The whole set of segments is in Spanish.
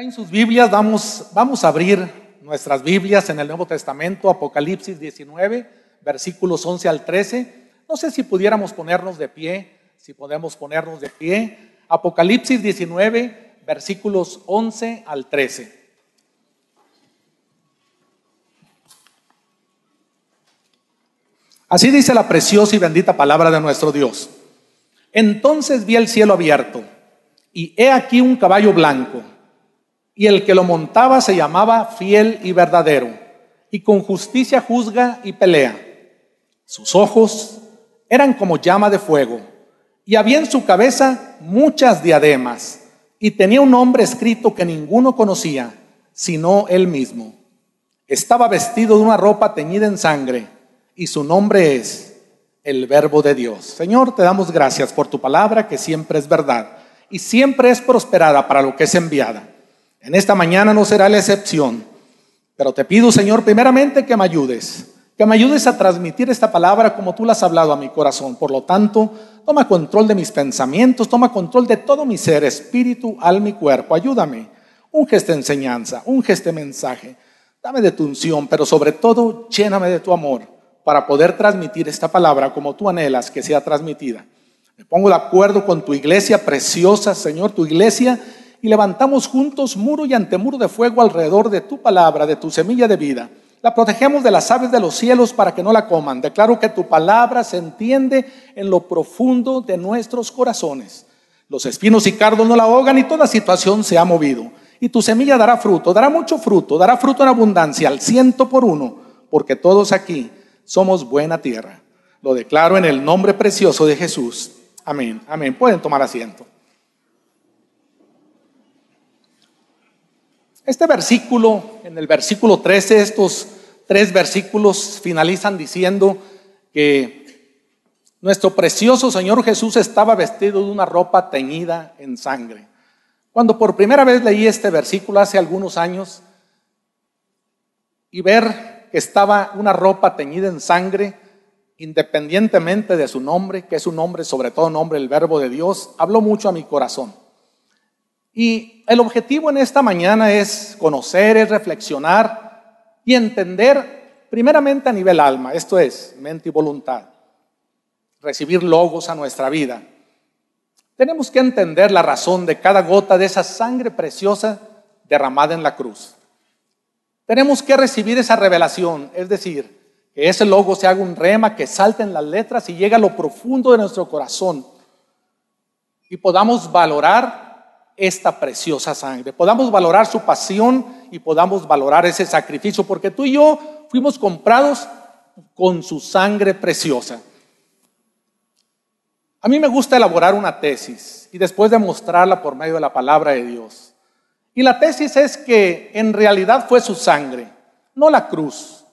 En sus Biblias, vamos, vamos a abrir nuestras Biblias en el Nuevo Testamento, Apocalipsis 19, versículos 11 al 13. No sé si pudiéramos ponernos de pie, si podemos ponernos de pie. Apocalipsis 19, versículos 11 al 13. Así dice la preciosa y bendita palabra de nuestro Dios. Entonces vi el cielo abierto y he aquí un caballo blanco y el que lo montaba se llamaba fiel y verdadero, y con justicia juzga y pelea. Sus ojos eran como llama de fuego, y había en su cabeza muchas diademas, y tenía un nombre escrito que ninguno conocía, sino él mismo. Estaba vestido de una ropa teñida en sangre, y su nombre es el Verbo de Dios. Señor, te damos gracias por tu palabra, que siempre es verdad, y siempre es prosperada para lo que es enviada. En esta mañana no será la excepción, pero te pido, Señor, primeramente que me ayudes, que me ayudes a transmitir esta palabra como tú la has hablado a mi corazón. Por lo tanto, toma control de mis pensamientos, toma control de todo mi ser, espíritu, alma y cuerpo. Ayúdame. Un gesto de enseñanza, un gesto de mensaje. Dame de tu unción, pero sobre todo, lléname de tu amor para poder transmitir esta palabra como tú anhelas que sea transmitida. Me pongo de acuerdo con tu iglesia preciosa, Señor, tu iglesia y levantamos juntos muro y antemuro de fuego alrededor de tu palabra, de tu semilla de vida. La protegemos de las aves de los cielos para que no la coman. Declaro que tu palabra se entiende en lo profundo de nuestros corazones. Los espinos y cardos no la ahogan y toda situación se ha movido. Y tu semilla dará fruto, dará mucho fruto, dará fruto en abundancia, al ciento por uno, porque todos aquí somos buena tierra. Lo declaro en el nombre precioso de Jesús. Amén, amén. Pueden tomar asiento. Este versículo, en el versículo 13, estos tres versículos finalizan diciendo que nuestro precioso Señor Jesús estaba vestido de una ropa teñida en sangre. Cuando por primera vez leí este versículo hace algunos años y ver que estaba una ropa teñida en sangre, independientemente de su nombre, que es un nombre, sobre todo nombre, el verbo de Dios, habló mucho a mi corazón. Y el objetivo en esta mañana es conocer, es reflexionar y entender primeramente a nivel alma, esto es, mente y voluntad, recibir logos a nuestra vida. Tenemos que entender la razón de cada gota de esa sangre preciosa derramada en la cruz. Tenemos que recibir esa revelación, es decir, que ese logo se haga un rema, que salte en las letras y llegue a lo profundo de nuestro corazón y podamos valorar esta preciosa sangre, podamos valorar su pasión y podamos valorar ese sacrificio, porque tú y yo fuimos comprados con su sangre preciosa. A mí me gusta elaborar una tesis y después demostrarla por medio de la palabra de Dios. Y la tesis es que en realidad fue su sangre, no la cruz.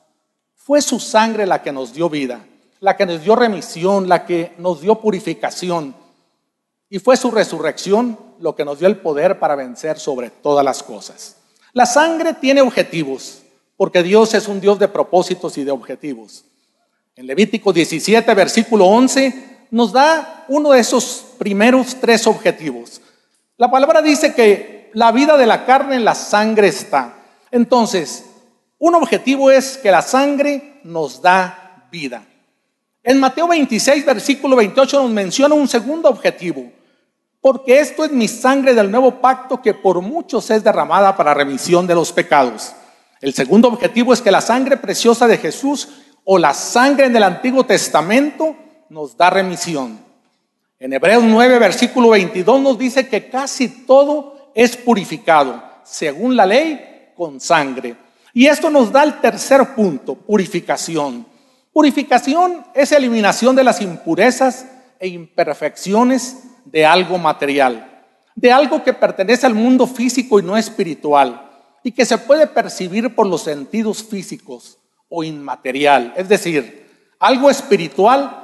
Fue su sangre la que nos dio vida, la que nos dio remisión, la que nos dio purificación. Y fue su resurrección lo que nos dio el poder para vencer sobre todas las cosas. La sangre tiene objetivos, porque Dios es un Dios de propósitos y de objetivos. En Levítico 17, versículo 11, nos da uno de esos primeros tres objetivos. La palabra dice que la vida de la carne en la sangre está. Entonces, un objetivo es que la sangre nos da vida. En Mateo 26, versículo 28 nos menciona un segundo objetivo porque esto es mi sangre del nuevo pacto que por muchos es derramada para remisión de los pecados. El segundo objetivo es que la sangre preciosa de Jesús o la sangre en el Antiguo Testamento nos da remisión. En Hebreos 9, versículo 22 nos dice que casi todo es purificado, según la ley, con sangre. Y esto nos da el tercer punto, purificación. Purificación es eliminación de las impurezas e imperfecciones de algo material, de algo que pertenece al mundo físico y no espiritual, y que se puede percibir por los sentidos físicos o inmaterial, es decir, algo espiritual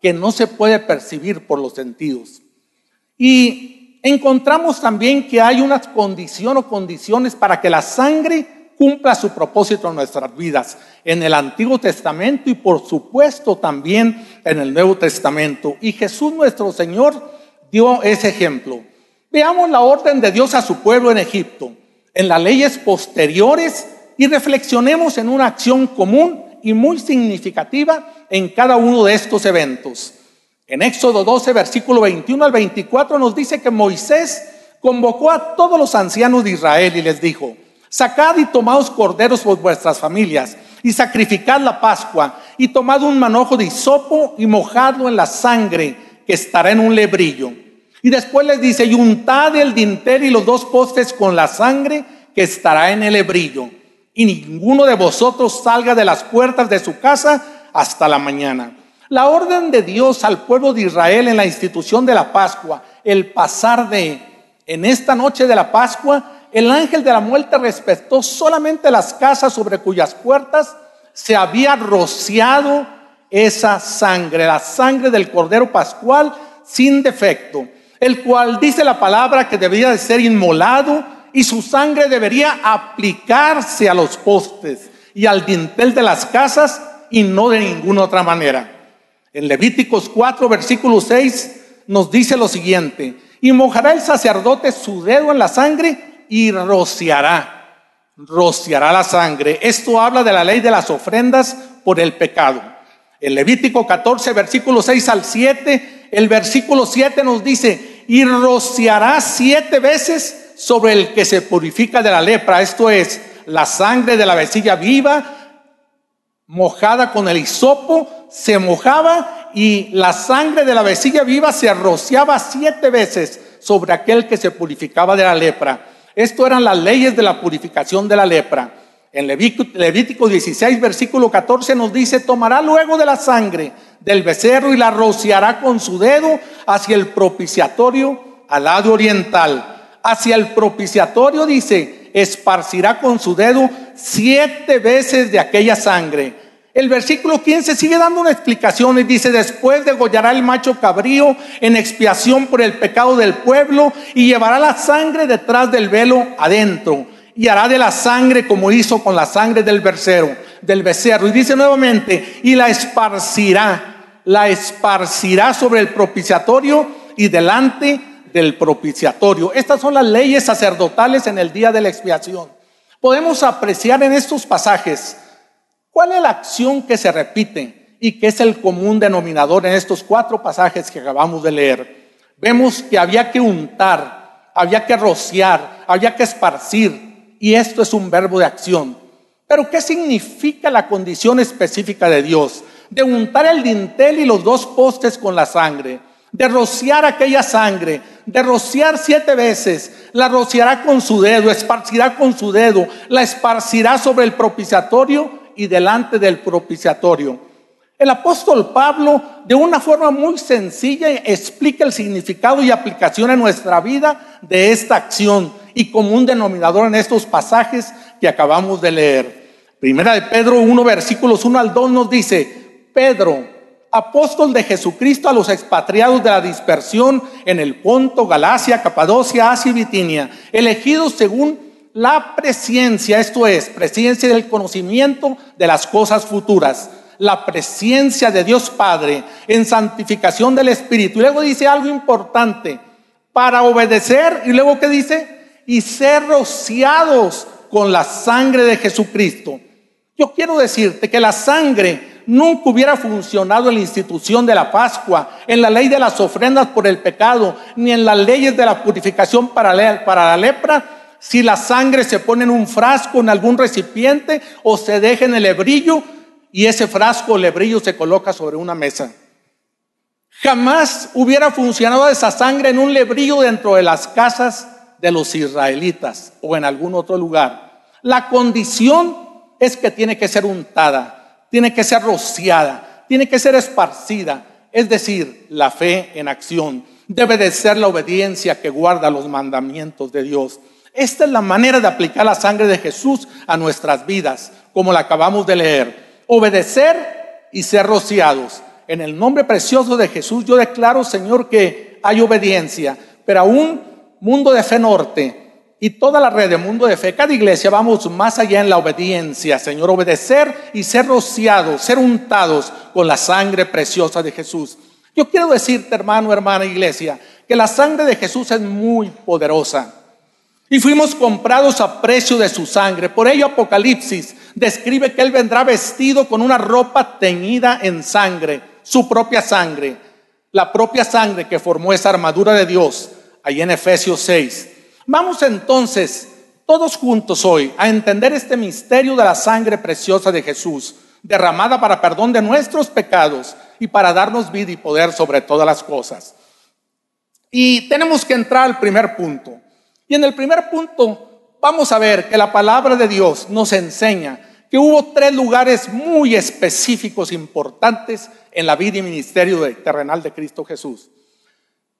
que no se puede percibir por los sentidos. Y encontramos también que hay una condición o condiciones para que la sangre cumpla su propósito en nuestras vidas, en el Antiguo Testamento y por supuesto también en el Nuevo Testamento. Y Jesús nuestro Señor dio ese ejemplo. Veamos la orden de Dios a su pueblo en Egipto. en las leyes posteriores y reflexionemos en una acción común y muy significativa en cada uno de estos eventos. En Éxodo 12, versículo 21 al 24 nos dice que Moisés convocó a todos los ancianos de Israel y les dijo, sacad y tomaos corderos por vuestras familias y sacrificad la Pascua y tomad un manojo de hisopo y mojadlo en la sangre que estará en un lebrillo. Y después les dice, y untad el dintel y los dos postes con la sangre que estará en el lebrillo. Y ninguno de vosotros salga de las puertas de su casa hasta la mañana. La orden de Dios al pueblo de Israel en la institución de la Pascua, el pasar de, en esta noche de la Pascua, el ángel de la muerte respetó solamente las casas sobre cuyas puertas se había rociado esa sangre, la sangre del Cordero Pascual sin defecto, el cual dice la palabra que debía de ser inmolado y su sangre debería aplicarse a los postes y al dintel de las casas y no de ninguna otra manera. En Levíticos 4, versículo 6 nos dice lo siguiente, y mojará el sacerdote su dedo en la sangre y rociará, rociará la sangre. Esto habla de la ley de las ofrendas por el pecado. En Levítico 14, versículo 6 al 7, el versículo 7 nos dice, y rociará siete veces sobre el que se purifica de la lepra, esto es, la sangre de la vecilla viva, mojada con el hisopo, se mojaba y la sangre de la vecilla viva se rociaba siete veces sobre aquel que se purificaba de la lepra. Esto eran las leyes de la purificación de la lepra. En Levítico 16, versículo 14 nos dice, tomará luego de la sangre del becerro y la rociará con su dedo hacia el propiciatorio al lado oriental. Hacia el propiciatorio dice, esparcirá con su dedo siete veces de aquella sangre. El versículo 15 sigue dando una explicación y dice, después degollará el macho cabrío en expiación por el pecado del pueblo y llevará la sangre detrás del velo adentro y hará de la sangre como hizo con la sangre del becerro, del becerro. Y dice nuevamente, y la esparcirá, la esparcirá sobre el propiciatorio y delante del propiciatorio. Estas son las leyes sacerdotales en el día de la expiación. Podemos apreciar en estos pasajes cuál es la acción que se repite y que es el común denominador en estos cuatro pasajes que acabamos de leer. Vemos que había que untar, había que rociar, había que esparcir, y esto es un verbo de acción. Pero ¿qué significa la condición específica de Dios? De untar el dintel y los dos postes con la sangre, de rociar aquella sangre, de rociar siete veces, la rociará con su dedo, esparcirá con su dedo, la esparcirá sobre el propiciatorio y delante del propiciatorio. El apóstol Pablo, de una forma muy sencilla, explica el significado y aplicación en nuestra vida de esta acción y común denominador en estos pasajes que acabamos de leer. Primera de Pedro 1, versículos 1 al 2 nos dice, Pedro, apóstol de Jesucristo a los expatriados de la dispersión en el Ponto, Galacia, Capadocia, Asia y Bitinia, elegidos según la presencia, esto es, presencia del conocimiento de las cosas futuras, la presencia de Dios Padre en santificación del Espíritu. Y luego dice algo importante, para obedecer, y luego ¿qué dice? Y ser rociados con la sangre de Jesucristo. Yo quiero decirte que la sangre nunca hubiera funcionado en la institución de la Pascua, en la ley de las ofrendas por el pecado, ni en las leyes de la purificación para la, lepra, si la sangre se pone en un frasco, en algún recipiente, o se deja en el hebrillo y ese frasco o lebrillo se coloca sobre una mesa. Jamás hubiera funcionado esa sangre en un lebrillo dentro de las casas de los israelitas o en algún otro lugar. La condición es que tiene que ser untada, tiene que ser rociada, tiene que ser esparcida, es decir, la fe en acción. Debe de ser la obediencia que guarda los mandamientos de Dios. Esta es la manera de aplicar la sangre de Jesús a nuestras vidas, como la acabamos de leer. Obedecer y ser rociados. En el nombre precioso de Jesús yo declaro, Señor, que hay obediencia, pero aún Mundo de Fe Norte y toda la red de Mundo de Fe, cada iglesia, vamos más allá en la obediencia, Señor, obedecer y ser rociados, ser untados con la sangre preciosa de Jesús. Yo quiero decirte, hermano, hermana, iglesia, que la sangre de Jesús es muy poderosa. Y fuimos comprados a precio de su sangre. Por ello Apocalipsis describe que Él vendrá vestido con una ropa teñida en sangre, su propia sangre, la propia sangre que formó esa armadura de Dios, ahí en Efesios 6. Vamos entonces todos juntos hoy a entender este misterio de la sangre preciosa de Jesús, derramada para perdón de nuestros pecados y para darnos vida y poder sobre todas las cosas. Y tenemos que entrar al primer punto. Y en el primer punto vamos a ver que la palabra de Dios nos enseña que hubo tres lugares muy específicos, importantes en la vida y ministerio terrenal de Cristo Jesús.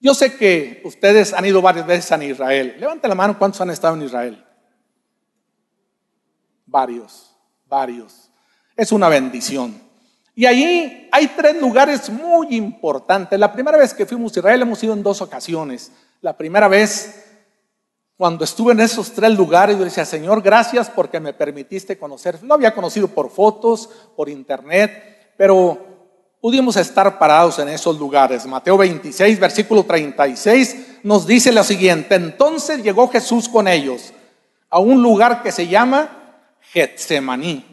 Yo sé que ustedes han ido varias veces a Israel. Levante la mano, ¿cuántos han estado en Israel? Varios, varios. Es una bendición. Y allí hay tres lugares muy importantes. La primera vez que fuimos a Israel hemos ido en dos ocasiones. La primera vez, cuando estuve en esos tres lugares, yo decía, Señor, gracias porque me permitiste conocer. Lo había conocido por fotos, por internet, pero pudimos estar parados en esos lugares. Mateo 26, versículo 36 nos dice lo siguiente. Entonces llegó Jesús con ellos a un lugar que se llama Getsemaní.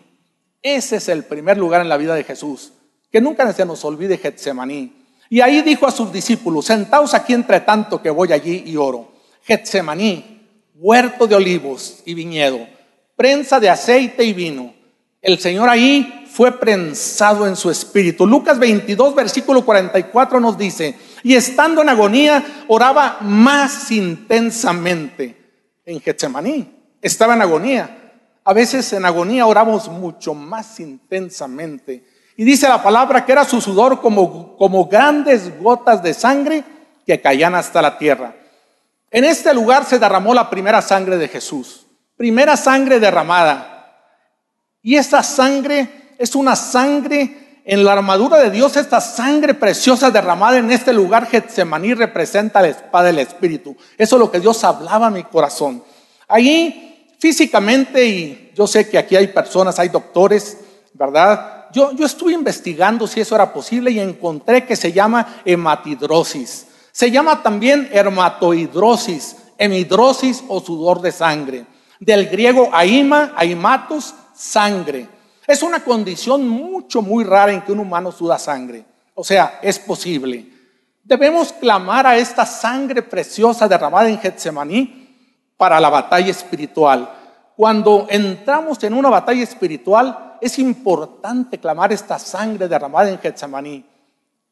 Ese es el primer lugar en la vida de Jesús. Que nunca se nos olvide Getsemaní. Y ahí dijo a sus discípulos, sentaos aquí entre tanto que voy allí y oro. Getsemaní, huerto de olivos y viñedo, prensa de aceite y vino. El Señor ahí fue prensado en su espíritu. Lucas 22, versículo 44 nos dice, y estando en agonía, oraba más intensamente en Getsemaní. Estaba en agonía. A veces en agonía oramos mucho más intensamente. Y dice la palabra que era su sudor como, como grandes gotas de sangre que caían hasta la tierra. En este lugar se derramó la primera sangre de Jesús. Primera sangre derramada. Y esta sangre es una sangre en la armadura de Dios, esta sangre preciosa derramada en este lugar, Getsemaní representa la espada del Espíritu. Eso es lo que Dios hablaba a mi corazón. Allí físicamente, y yo sé que aquí hay personas, hay doctores, ¿verdad? Yo, yo estuve investigando si eso era posible y encontré que se llama hematidrosis. Se llama también hermatohidrosis, hemidrosis o sudor de sangre. Del griego aima, aimatos, sangre. Es una condición mucho, muy rara en que un humano suda sangre. O sea, es posible. Debemos clamar a esta sangre preciosa derramada en Getsemaní para la batalla espiritual. Cuando entramos en una batalla espiritual, es importante clamar esta sangre derramada en Getsemaní.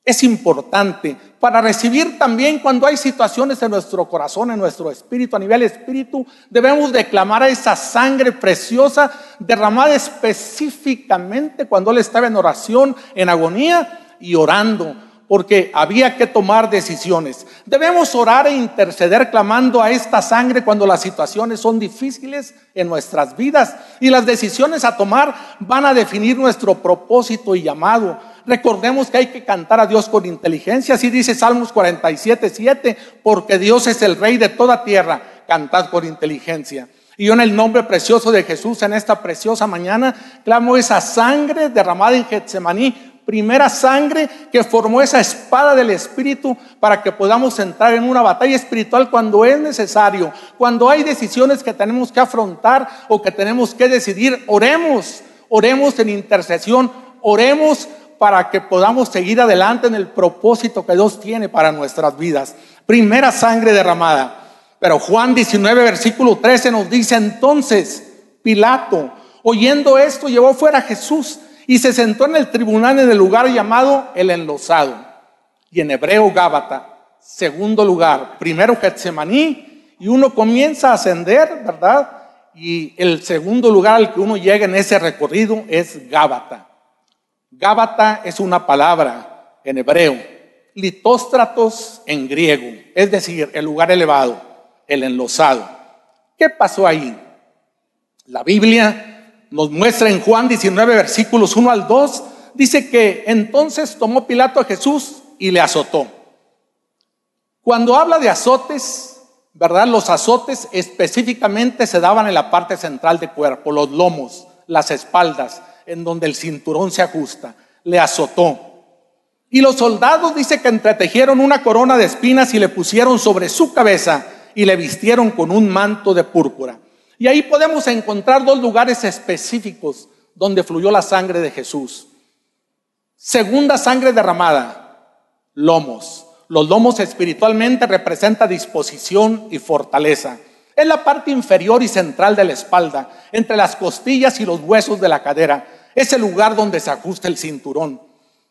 Es importante para recibir también cuando hay situaciones en nuestro corazón, en nuestro espíritu, a nivel espíritu, debemos declamar a esa sangre preciosa derramada específicamente cuando Él estaba en oración, en agonía y orando porque había que tomar decisiones. Debemos orar e interceder clamando a esta sangre cuando las situaciones son difíciles en nuestras vidas y las decisiones a tomar van a definir nuestro propósito y llamado. Recordemos que hay que cantar a Dios con inteligencia, así dice Salmos 47, 7, porque Dios es el rey de toda tierra, cantad con inteligencia. Y yo en el nombre precioso de Jesús en esta preciosa mañana clamo esa sangre derramada en Getsemaní primera sangre que formó esa espada del Espíritu para que podamos entrar en una batalla espiritual cuando es necesario, cuando hay decisiones que tenemos que afrontar o que tenemos que decidir, oremos, oremos en intercesión, oremos para que podamos seguir adelante en el propósito que Dios tiene para nuestras vidas. Primera sangre derramada. Pero Juan 19, versículo 13 nos dice entonces, Pilato, oyendo esto, llevó fuera a Jesús y se sentó en el tribunal en el lugar llamado el enlosado. Y en hebreo Gábata, segundo lugar, primero Getsemaní, y uno comienza a ascender, ¿verdad? Y el segundo lugar al que uno llega en ese recorrido es Gábata. Gábata es una palabra en hebreo, litóstratos en griego, es decir, el lugar elevado, el enlosado. ¿Qué pasó ahí? La Biblia nos muestra en Juan 19, versículos 1 al 2, dice que entonces tomó Pilato a Jesús y le azotó. Cuando habla de azotes, ¿verdad? Los azotes específicamente se daban en la parte central del cuerpo, los lomos, las espaldas, en donde el cinturón se ajusta. Le azotó. Y los soldados dice que entretejieron una corona de espinas y le pusieron sobre su cabeza y le vistieron con un manto de púrpura. Y ahí podemos encontrar dos lugares específicos donde fluyó la sangre de Jesús. Segunda sangre derramada, lomos. Los lomos espiritualmente representa disposición y fortaleza. Es la parte inferior y central de la espalda, entre las costillas y los huesos de la cadera. Es el lugar donde se ajusta el cinturón.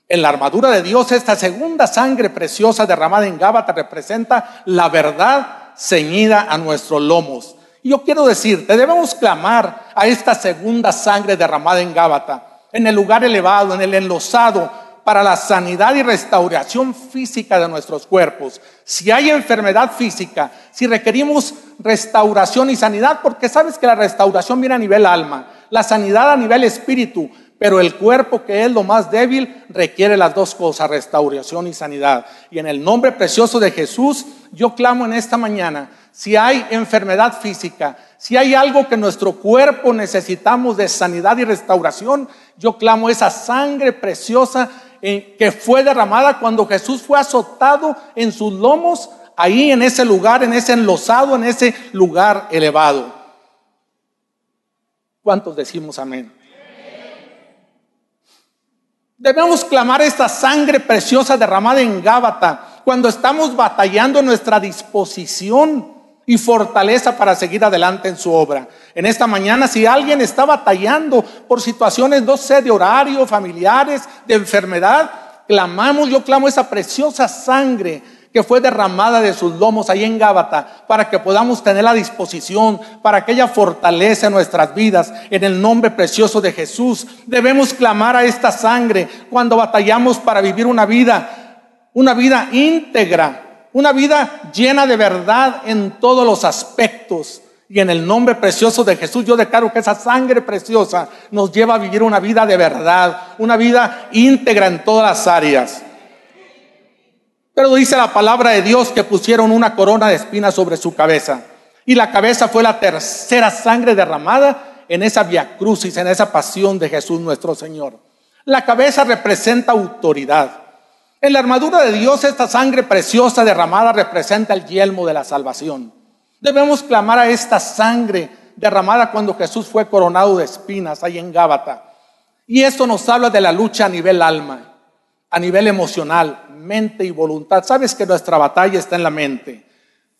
En la armadura de Dios, esta segunda sangre preciosa derramada en Gábata representa la verdad ceñida a nuestros lomos. Y yo quiero decirte, debemos clamar a esta segunda sangre derramada en Gábata, en el lugar elevado, en el enlosado, para la sanidad y restauración física de nuestros cuerpos. Si hay enfermedad física, si requerimos restauración y sanidad, porque sabes que la restauración viene a nivel alma, la sanidad a nivel espíritu, pero el cuerpo que es lo más débil requiere las dos cosas, restauración y sanidad. Y en el nombre precioso de Jesús, yo clamo en esta mañana, si hay enfermedad física, si hay algo que nuestro cuerpo necesitamos de sanidad y restauración, yo clamo esa sangre preciosa que fue derramada cuando Jesús fue azotado en sus lomos, ahí en ese lugar, en ese enlosado, en ese lugar elevado. ¿Cuántos decimos amén? Debemos clamar esta sangre preciosa derramada en Gábata cuando estamos batallando nuestra disposición y fortaleza para seguir adelante en su obra. En esta mañana, si alguien está batallando por situaciones, no sé, de horario, familiares, de enfermedad, clamamos, yo clamo esa preciosa sangre que fue derramada de sus lomos ahí en Gábata, para que podamos tener la disposición, para que ella fortalece nuestras vidas en el nombre precioso de Jesús. Debemos clamar a esta sangre cuando batallamos para vivir una vida, una vida íntegra, una vida llena de verdad en todos los aspectos. Y en el nombre precioso de Jesús yo declaro que esa sangre preciosa nos lleva a vivir una vida de verdad, una vida íntegra en todas las áreas. Pero dice la palabra de Dios que pusieron una corona de espinas sobre su cabeza. Y la cabeza fue la tercera sangre derramada en esa via crucis, en esa pasión de Jesús nuestro Señor. La cabeza representa autoridad. En la armadura de Dios, esta sangre preciosa derramada representa el yelmo de la salvación. Debemos clamar a esta sangre derramada cuando Jesús fue coronado de espinas ahí en Gábata. Y esto nos habla de la lucha a nivel alma, a nivel emocional, mente y voluntad. Sabes que nuestra batalla está en la mente.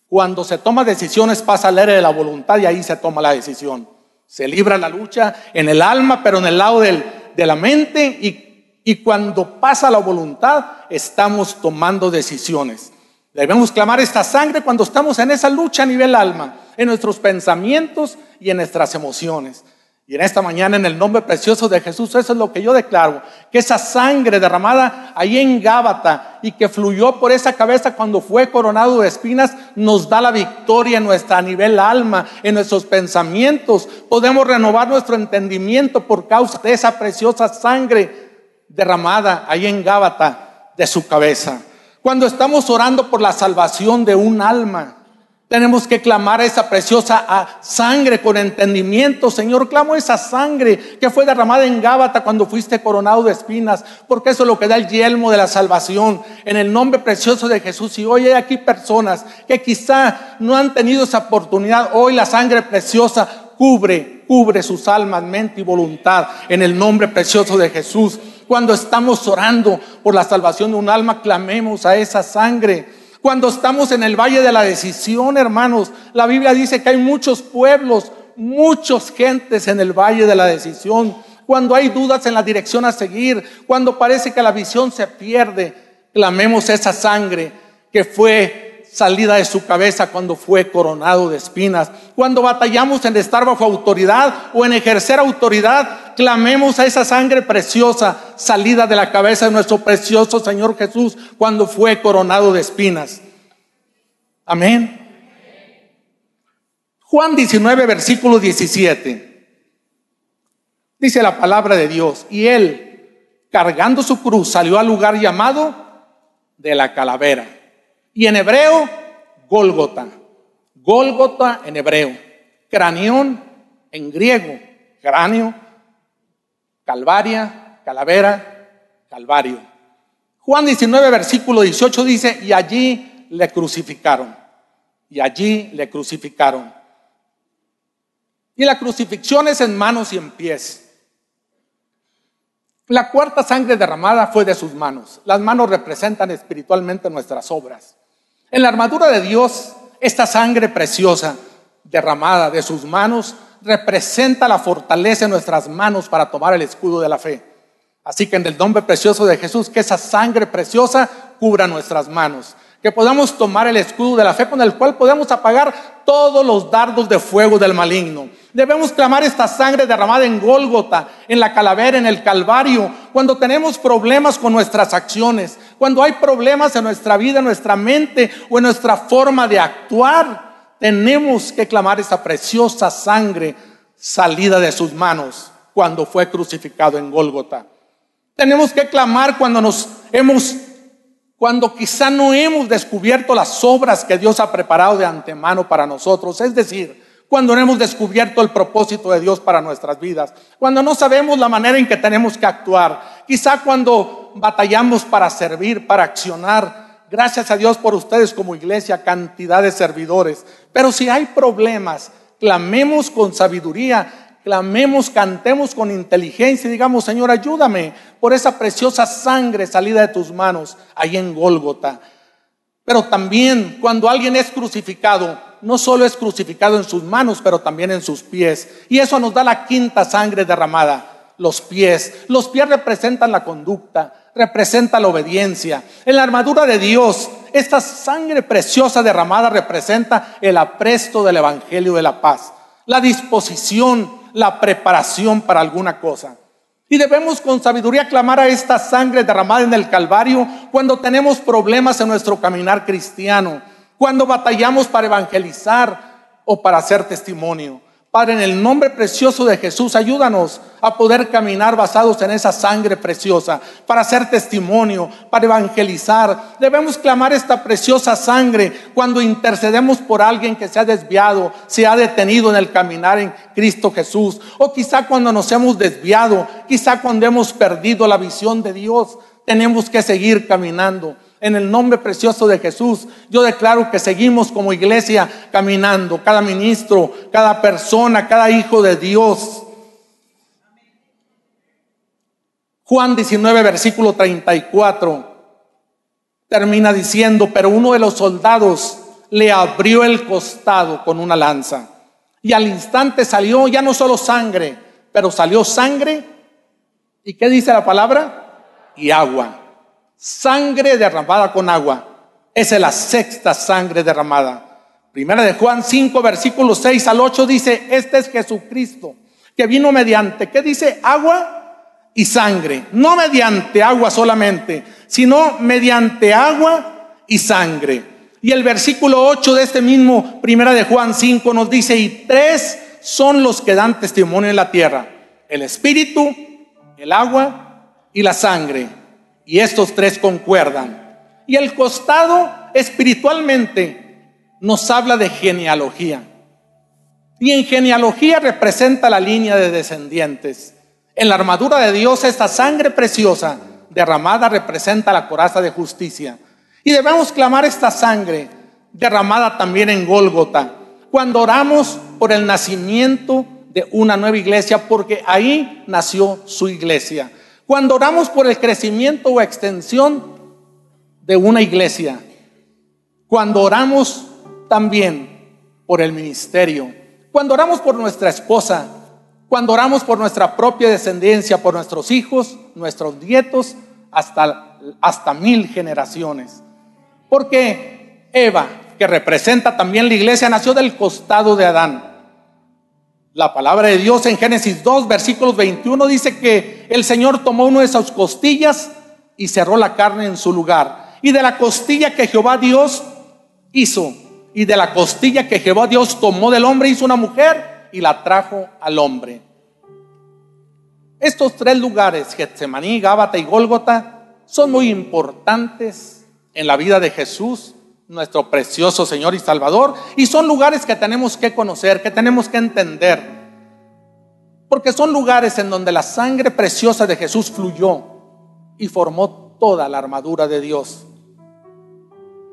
Cuando se toma decisiones pasa al aire de la voluntad y ahí se toma la decisión. Se libra la lucha en el alma, pero en el lado de la mente y y cuando pasa la voluntad, estamos tomando decisiones. Debemos clamar esta sangre cuando estamos en esa lucha a nivel alma, en nuestros pensamientos y en nuestras emociones. Y en esta mañana, en el nombre precioso de Jesús, eso es lo que yo declaro, que esa sangre derramada ahí en Gábata y que fluyó por esa cabeza cuando fue coronado de espinas, nos da la victoria en nuestra nivel alma, en nuestros pensamientos. Podemos renovar nuestro entendimiento por causa de esa preciosa sangre derramada ahí en Gábata de su cabeza. Cuando estamos orando por la salvación de un alma, tenemos que clamar esa preciosa sangre con entendimiento. Señor, clamo esa sangre que fue derramada en Gábata cuando fuiste coronado de espinas, porque eso es lo que da el yelmo de la salvación. En el nombre precioso de Jesús. Y hoy hay aquí personas que quizá no han tenido esa oportunidad. Hoy la sangre preciosa cubre, cubre sus almas, mente y voluntad. En el nombre precioso de Jesús. Cuando estamos orando por la salvación de un alma, clamemos a esa sangre. Cuando estamos en el valle de la decisión, hermanos, la Biblia dice que hay muchos pueblos, muchas gentes en el valle de la decisión. Cuando hay dudas en la dirección a seguir, cuando parece que la visión se pierde, clamemos esa sangre que fue salida de su cabeza cuando fue coronado de espinas. Cuando batallamos en estar bajo autoridad o en ejercer autoridad, clamemos a esa sangre preciosa salida de la cabeza de nuestro precioso Señor Jesús cuando fue coronado de espinas. Amén. Juan 19, versículo 17. Dice la palabra de Dios, y él, cargando su cruz, salió al lugar llamado de la calavera y en hebreo, Gólgota. Gólgota en hebreo. Cranión en griego. Cráneo, Calvaria, calavera, Calvario. Juan 19, versículo 18 dice, y allí le crucificaron. y allí le crucificaron. Y la crucifixión es en manos y en pies. La cuarta sangre derramada fue de sus manos. Las manos representan espiritualmente nuestras obras. En la armadura de Dios, esta sangre preciosa derramada de sus manos representa la fortaleza en nuestras manos para tomar el escudo de la fe. Así que en el nombre precioso de Jesús, que esa sangre preciosa cubra nuestras manos que podamos tomar el escudo de la fe con el cual podemos apagar todos los dardos de fuego del maligno. Debemos clamar esta sangre derramada en Gólgota, en la calavera, en el Calvario, cuando tenemos problemas con nuestras acciones, cuando hay problemas en nuestra vida, en nuestra mente o en nuestra forma de actuar. Tenemos que clamar esa preciosa sangre salida de sus manos cuando fue crucificado en Gólgota. Tenemos que clamar cuando nos hemos cuando quizá no hemos descubierto las obras que Dios ha preparado de antemano para nosotros, es decir, cuando no hemos descubierto el propósito de Dios para nuestras vidas, cuando no sabemos la manera en que tenemos que actuar, quizá cuando batallamos para servir, para accionar. Gracias a Dios por ustedes como iglesia, cantidad de servidores. Pero si hay problemas, clamemos con sabiduría clamemos, cantemos con inteligencia y digamos, Señor, ayúdame por esa preciosa sangre salida de tus manos ahí en Gólgota. Pero también cuando alguien es crucificado, no solo es crucificado en sus manos, pero también en sus pies. Y eso nos da la quinta sangre derramada, los pies. Los pies representan la conducta, representan la obediencia. En la armadura de Dios, esta sangre preciosa derramada representa el apresto del Evangelio de la paz, la disposición la preparación para alguna cosa. Y debemos con sabiduría clamar a esta sangre derramada en el Calvario cuando tenemos problemas en nuestro caminar cristiano, cuando batallamos para evangelizar o para hacer testimonio. Padre, en el nombre precioso de Jesús, ayúdanos a poder caminar basados en esa sangre preciosa, para hacer testimonio, para evangelizar. Debemos clamar esta preciosa sangre cuando intercedemos por alguien que se ha desviado, se ha detenido en el caminar en Cristo Jesús, o quizá cuando nos hemos desviado, quizá cuando hemos perdido la visión de Dios, tenemos que seguir caminando. En el nombre precioso de Jesús, yo declaro que seguimos como iglesia caminando, cada ministro, cada persona, cada hijo de Dios. Juan 19, versículo 34, termina diciendo, pero uno de los soldados le abrió el costado con una lanza. Y al instante salió ya no solo sangre, pero salió sangre. ¿Y qué dice la palabra? Y agua sangre derramada con agua. Esa es la sexta sangre derramada. Primera de Juan 5, versículos 6 al 8 dice, este es Jesucristo, que vino mediante, ¿qué dice? Agua y sangre. No mediante agua solamente, sino mediante agua y sangre. Y el versículo 8 de este mismo Primera de Juan 5 nos dice, y tres son los que dan testimonio en la tierra, el espíritu, el agua y la sangre y estos tres concuerdan. Y el costado espiritualmente nos habla de genealogía. Y en genealogía representa la línea de descendientes. En la armadura de Dios esta sangre preciosa derramada representa la coraza de justicia. Y debemos clamar esta sangre derramada también en Gólgota cuando oramos por el nacimiento de una nueva iglesia, porque ahí nació su iglesia. Cuando oramos por el crecimiento o extensión de una iglesia, cuando oramos también por el ministerio, cuando oramos por nuestra esposa, cuando oramos por nuestra propia descendencia, por nuestros hijos, nuestros nietos, hasta, hasta mil generaciones. Porque Eva, que representa también la iglesia, nació del costado de Adán. La palabra de Dios en Génesis 2, versículos 21 dice que el Señor tomó uno de sus costillas y cerró la carne en su lugar. Y de la costilla que Jehová Dios hizo, y de la costilla que Jehová Dios tomó del hombre, hizo una mujer y la trajo al hombre. Estos tres lugares, Getsemaní, Gábata y Gólgota, son muy importantes en la vida de Jesús nuestro precioso Señor y Salvador. Y son lugares que tenemos que conocer, que tenemos que entender. Porque son lugares en donde la sangre preciosa de Jesús fluyó y formó toda la armadura de Dios.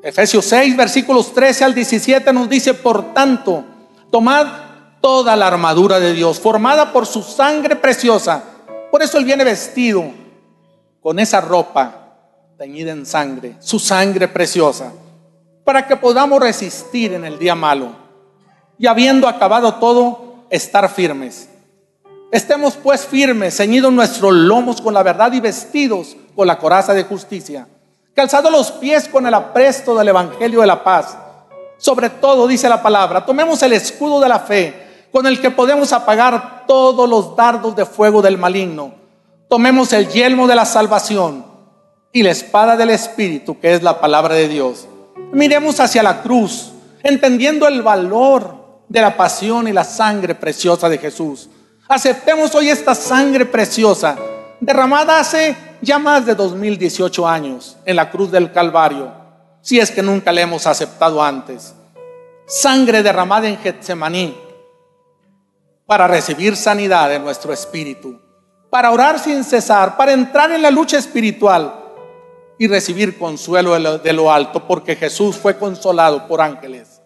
Efesios 6, versículos 13 al 17 nos dice, por tanto, tomad toda la armadura de Dios, formada por su sangre preciosa. Por eso Él viene vestido con esa ropa teñida en sangre, su sangre preciosa, para que podamos resistir en el día malo y habiendo acabado todo, estar firmes. Estemos pues firmes, ceñidos nuestros lomos con la verdad y vestidos con la coraza de justicia calzado los pies con el apresto del Evangelio de la paz. Sobre todo, dice la palabra, tomemos el escudo de la fe, con el que podemos apagar todos los dardos de fuego del maligno. Tomemos el yelmo de la salvación y la espada del Espíritu, que es la palabra de Dios. Miremos hacia la cruz, entendiendo el valor de la pasión y la sangre preciosa de Jesús. Aceptemos hoy esta sangre preciosa, derramada hace ya más de 2018 años en la cruz del Calvario, si es que nunca le hemos aceptado antes. Sangre derramada en Getsemaní para recibir sanidad en nuestro espíritu, para orar sin cesar, para entrar en la lucha espiritual y recibir consuelo de lo, alto, porque Jesús fue consolado por ángeles.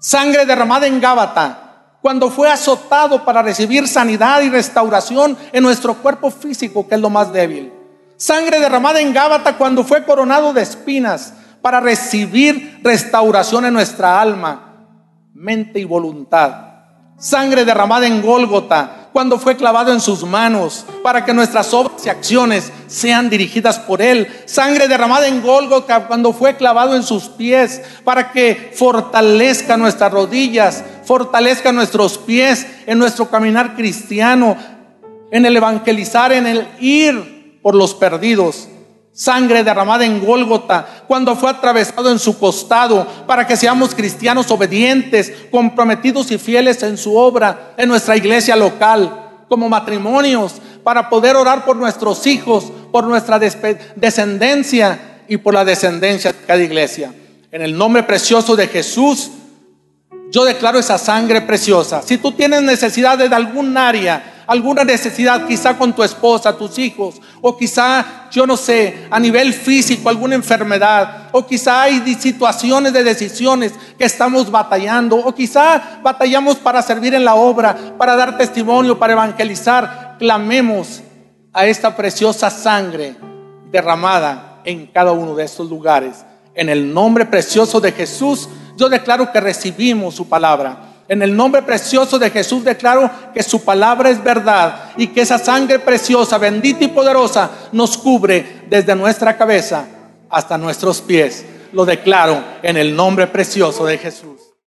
Sangre derramada en Gábata, cuando fue azotado para recibir sanidad y restauración en nuestro cuerpo físico, que es lo más débil. Sangre derramada en Gábata cuando fue coronado de espinas para recibir restauración en nuestra alma, mente y voluntad. Sangre derramada en Gólgota cuando fue clavado en sus manos para que nuestras obras y acciones sean dirigidas por Él. Sangre derramada en Gólgota cuando fue clavado en sus pies para que fortalezca nuestras rodillas, fortalezca nuestros pies en nuestro caminar cristiano, en el evangelizar, en el ir por los perdidos. Sangre derramada en Gólgota cuando fue atravesado en su costado para que seamos cristianos obedientes, comprometidos y fieles en su obra, en nuestra iglesia local, como matrimonios, para poder orar por nuestros hijos, por nuestra descendencia y por la descendencia de cada iglesia. En el nombre precioso de Jesús, yo declaro esa sangre preciosa. Si tú tienes necesidad de algún área, alguna necesidad, quizá con tu esposa, tus hijos, o quizá, yo no sé, a nivel físico, alguna enfermedad, o quizá hay situaciones de decisiones que estamos batallando, o quizá batallamos para servir en la obra, para dar testimonio, para evangelizar, clamemos a esta preciosa sangre derramada en cada uno de estos lugares. En el nombre precioso de Jesús, yo declaro que recibimos su palabra en el nombre precioso de Jesús declaro que su palabra es verdad y que esa sangre preciosa, bendita y poderosa nos cubre desde nuestra cabeza hasta nuestros pies. Lo declaro en el nombre precioso de Jesús.